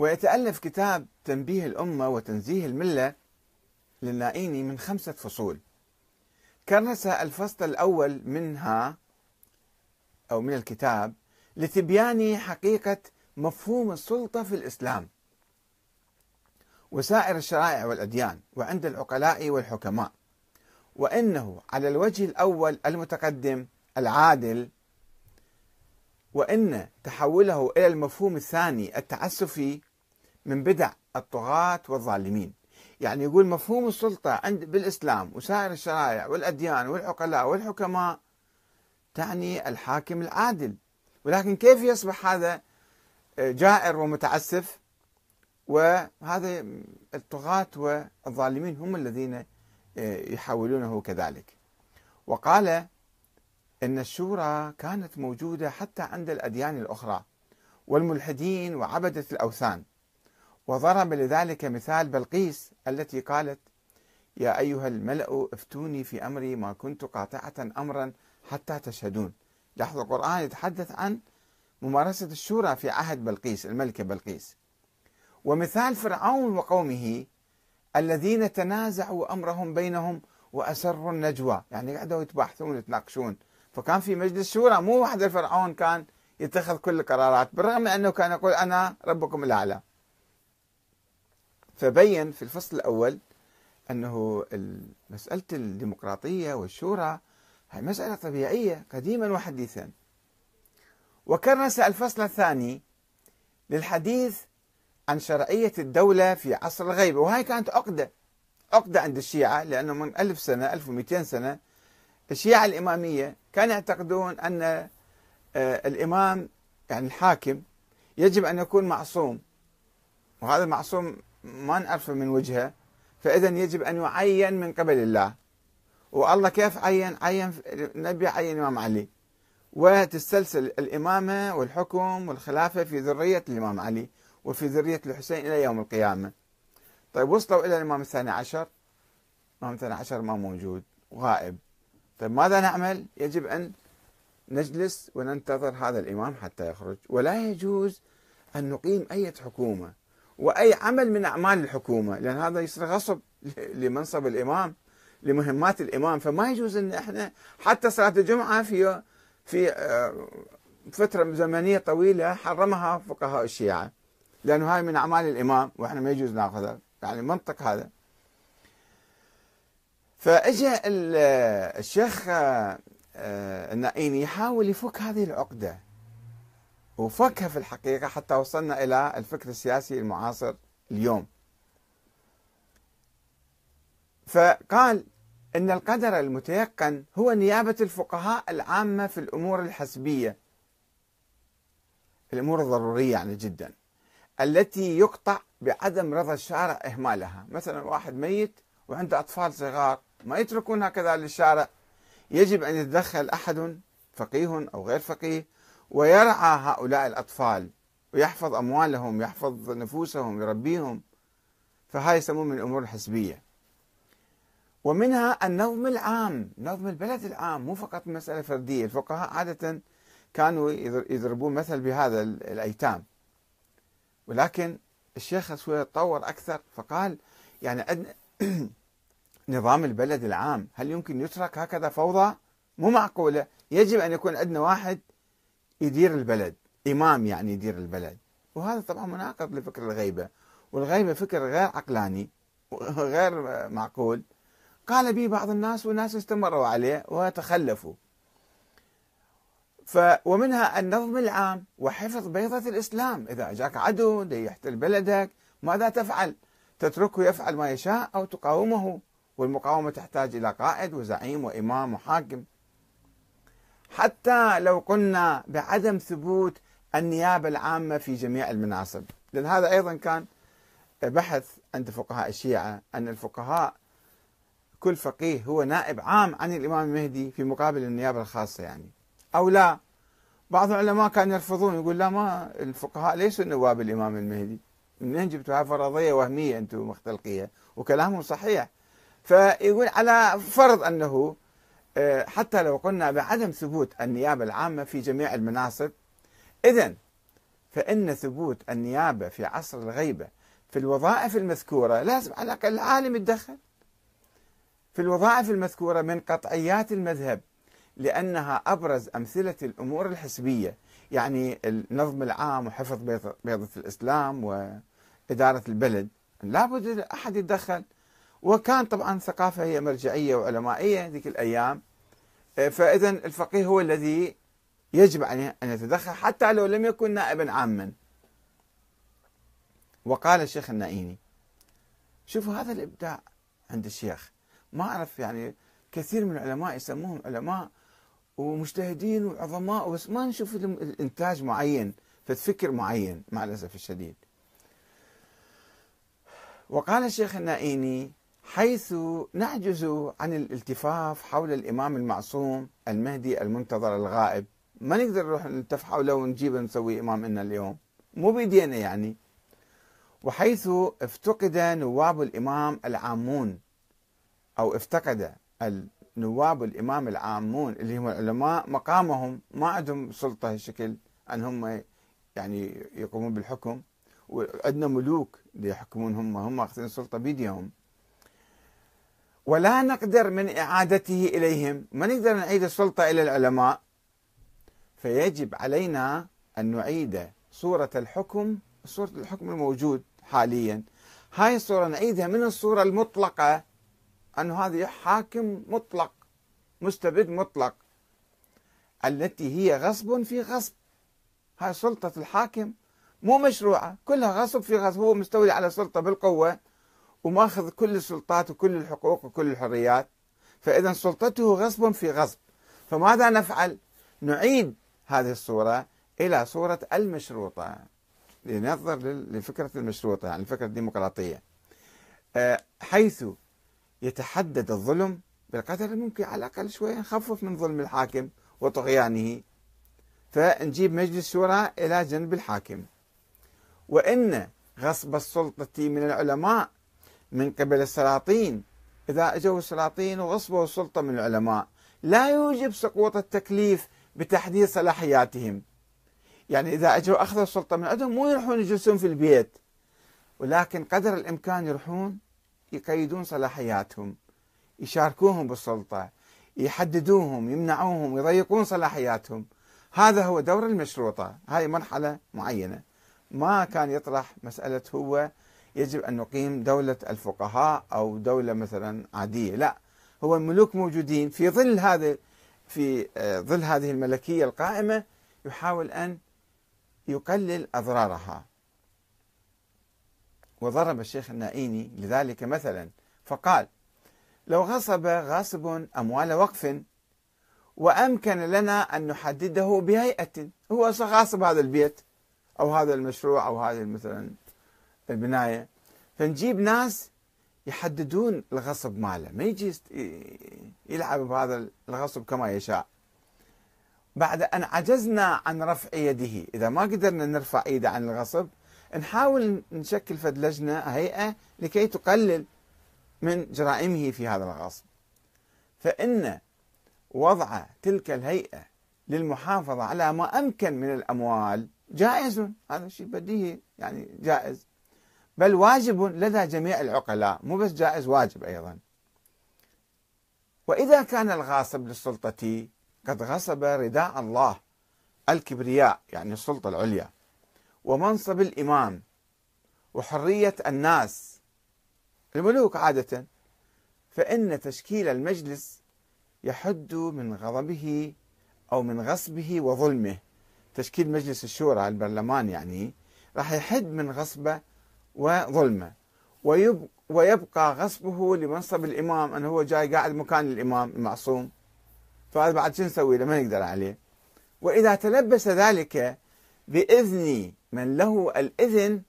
ويتألف كتاب تنبيه الأمة وتنزيه الملة للنائيني من خمسة فصول. كرس الفصل الأول منها أو من الكتاب لتبيان حقيقة مفهوم السلطة في الإسلام وسائر الشرائع والأديان وعند العقلاء والحكماء وإنه على الوجه الأول المتقدم العادل وإن تحوله إلى المفهوم الثاني التعسفي من بدع الطغاة والظالمين. يعني يقول مفهوم السلطة عند بالإسلام وسائر الشرائع والأديان والعقلاء والحكماء تعني الحاكم العادل. ولكن كيف يصبح هذا؟ جائر ومتعسف وهذا الطغاة والظالمين هم الذين يحولونه كذلك. وقال إن الشورى كانت موجودة حتى عند الأديان الأخرى والملحدين وعبدة الأوثان. وضرب لذلك مثال بلقيس التي قالت يا أيها الملأ افتوني في أمري ما كنت قاطعة امرا حتى تشهدون. لاحظوا القرآن يتحدث عن ممارسة الشورى في عهد بلقيس الملكه بلقيس. ومثال فرعون وقومه الذين تنازعوا أمرهم بينهم وأسروا النجوى. يعني قعدوا يتباحثون ويتناقشون فكان في مجلس شورى مو واحد الفرعون كان يتخذ كل القرارات بالرغم من أنه كان يقول أنا ربكم الأعلى. فبين في الفصل الأول أنه مسألة الديمقراطية والشورى هي مسألة طبيعية قديما وحديثا. وكرس الفصل الثاني للحديث عن شرعية الدولة في عصر الغيبة وهي كانت عقدة عقدة عند الشيعة لأنه من ألف سنة 1200 سنة الشيعة الإمامية كانوا يعتقدون أن آه، الإمام يعني الحاكم يجب أن يكون معصوم وهذا المعصوم ما نعرفه من وجهه فإذا يجب أن يعين من قبل الله. والله كيف عين؟ عين النبي عين إمام علي. وتستلسل الإمامة والحكم والخلافة في ذرية الإمام علي وفي ذرية الحسين إلى يوم القيامة. طيب وصلوا إلى الإمام الثاني عشر. الإمام الثاني عشر ما موجود غائب. طيب ماذا نعمل؟ يجب أن نجلس وننتظر هذا الإمام حتى يخرج. ولا يجوز أن نقيم أي حكومة. وأي عمل من أعمال الحكومة لأن هذا يصير غصب لمنصب الإمام لمهمات الإمام. فما يجوز أن إحنا حتى صلاة الجمعة في في آه، فترة زمنية طويلة حرمها فقهاء الشيعة لأنه هاي من أعمال الإمام وإحنا ما يجوز ناخذها. يعني منطق هذا. فاجى الشيخ آه، النائيني يحاول يفك هذه العقدة. وفكها في الحقيقة حتى وصلنا إلى الفكر السياسي المعاصر اليوم. فقال إن القدر المتيقن هو نيابة الفقهاء العامة في الأمور الحسبية. الأمور الضرورية يعني جدا. التي يقطع بعدم رضا الشارع إهمالها. مثلا واحد ميت وعنده أطفال صغار ما يتركون هكذا للشارع. يجب أن يتدخل أحد فقيه أو غير فقيه ويرعى هؤلاء الأطفال ويحفظ أموالهم يحفظ نفوسهم يربيهم. فهاي يسمون من الأمور الحسبية. ومنها النظم العام نظم البلد العام مو فقط مسألة فردية. الفقهاء عادة كانوا يضربون مثل بهذا الأيتام. ولكن الشيخ شوية تطور أكثر فقال يعني نظام البلد العام هل يمكن يترك هكذا فوضى؟ مو معقولة. يجب أن يكون عندنا واحد يدير البلد إمام يعني يدير البلد. وهذا طبعا مناقض لفكر الغيبة. والغيبة فكر غير عقلاني وغير معقول. قال به بعض الناس والناس استمروا عليه وتخلفوا. ف ومنها النظم العام وحفظ بيضة الإسلام. إذا أجاك عدو يحتل بلدك ماذا تفعل؟ تتركه يفعل ما يشاء أو تقاومه. والمقاومة تحتاج إلى قائد وزعيم وإمام وحاكم. حتى لو قلنا بعدم ثبوت النيابة العامة في جميع المناصب. لأن هذا أيضا كان بحث عند فقهاء الشيعة أن الفقهاء كل فقيه هو نائب عام عن الإمام المهدي في مقابل النيابة الخاصة يعني. أو لا بعض العلماء كانوا يرفضون يقول لا ما الفقهاء ليسوا نواب الإمام المهدي. منين جبتوا هاي فرضية وهمية أنتم مختلقية وكلامهم صحيح. فيقول على فرض أنه حتى لو قلنا بعدم ثبوت النيابة العامة في جميع المناصب إذا فإن ثبوت النيابة في عصر الغيبة في الوظائف المذكورة لازم على الأقل العالم يتدخل في الوظائف المذكورة من قطعيات المذهب لأنها أبرز أمثلة الأمور الحسبية يعني النظم العام وحفظ بيضة الإسلام وإدارة البلد لابد أحد يتدخل وكان طبعا ثقافة هي مرجعية وعلمائية ذيك الأيام. فإذا الفقيه هو الذي يجب أن يتدخل حتى لو لم يكن نائبا عاما. وقال الشيخ النائيني شوفوا هذا الإبداع عند الشيخ. ما أعرف يعني كثير من العلماء يسموهم علماء ومجتهدين وعظماء بس ما نشوف لهم الانتاج معين فكر معين مع الأسف الشديد. وقال الشيخ النائيني حيث نعجز عن الالتفاف حول الإمام المعصوم المهدي المنتظر الغائب. ما نقدر نروح نلتف حوله ونجيبه نسوي إمام لنا اليوم. مو بيدينا يعني. وحيث افتقد نواب الإمام العامون أو افتقد نواب الإمام العامون اللي هم العلماء مقامهم. ما عندهم سلطة هالشكل أن هم يعني يقومون بالحكم. وعندنا ملوك يحكمون هم. هم أخذين السلطة بيديهم. ولا نقدر من إعادته إليهم. ما نقدر نعيد السلطة إلى العلماء؟ فيجب علينا أن نعيد صورة الحكم صورة الحكم الموجود حاليا. هاي الصورة نعيدها من الصورة المطلقة. أنه هذا حاكم مطلق مستبد مطلق. التي هي غصب في غصب. هاي سلطة الحاكم مو مشروعة. كلها غصب في غصب. هو مستولي على سلطة بالقوة. وماخذ كل السلطات وكل الحقوق وكل الحريات. فإذا سلطته غصب في غصب. فماذا نفعل؟ نعيد هذه الصورة إلى صورة المشروطة. لننظر لفكرة المشروطة يعني الفكرة الديمقراطية. آه، حيث يتحدد الظلم بالقدر الممكن على الأقل شوية نخفف من ظلم الحاكم وطغيانه. فنجيب مجلس شورى إلى جنب الحاكم. وإن غصب السلطة من العلماء من قبل السلاطين. إذا أجوا السلاطين وغصبوا السلطة من العلماء لا يوجب سقوط التكليف بتحديد صلاحياتهم. يعني إذا أجوا أخذوا السلطة من عندهم مو يروحون يجلسون في البيت. ولكن قدر الإمكان يروحون يقيدون صلاحياتهم يشاركوهم بالسلطة يحددوهم يمنعوهم يضيقون صلاحياتهم. هذا هو دور المشروطة. هاي مرحلة معينة. ما كان يطرح مسألة هو يجب أن نقيم دولة الفقهاء أو دولة مثلا عادية. لا هو الملوك موجودين في ظل هذا في آه، ظل هذه الملكية القائمة يحاول أن يقلل أضرارها. وضرب الشيخ النائيني لذلك مثلا فقال لو غصب غاصب أموال وقف وأمكن لنا أن نحدده بهيئة هو غاصب هذا البيت أو هذا المشروع أو هذه مثلا البناية فنجيب ناس يحددون الغصب ماله. ما يجي يلعب بهذا الغصب كما يشاء. بعد أن عجزنا عن رفع يده. إذا ما قدرنا نرفع إيده عن الغصب نحاول نشكل فد لجنة هيئة لكي تقلل من جرائمه في هذا الغصب. فإن وضع تلك الهيئة للمحافظة على ما أمكن من الأموال جائز. هذا شيء بديهي يعني جائز. بل واجب لدى جميع العقلاء مو بس جائز واجب أيضا. وإذا كان الغاصب للسلطة قد غصب رداء الله الكبرياء يعني السلطة العليا ومنصب الإمام وحرية الناس الملوك عادة فإن تشكيل المجلس يحد من غضبه أو من غصبه وظلمه. تشكيل مجلس الشورى البرلمان يعني راح يحد من غصبه وظلمه. ويبقى غصبه لمنصب الإمام أنه هو جاي قاعد مكان الإمام المعصوم. فهذا بعد شو نسوي له؟ ما نقدر عليه. وإذا تلبس ذلك بإذن من له الإذن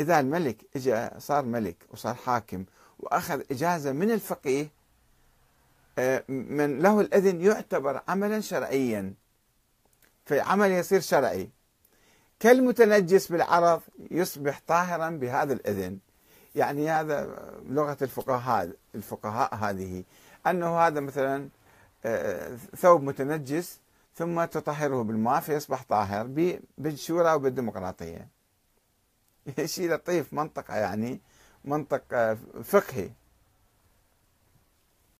إذا الملك إجا صار ملك وصار حاكم وأخذ إجازة من الفقيه آه، من له الإذن يعتبر عملا شرعيا. فعمل يصير شرعي. كالمتنجس بالعرض يصبح طاهرا بهذا الإذن. يعني هذا لغة الفقهاء الفقهاء هذه أنه هذا مثلا آه، ثوب متنجس ثم تطهره بالماء فيصبح طاهر بالشورى وبالديمقراطية. شيء لطيف منطقة يعني منطق فقهي.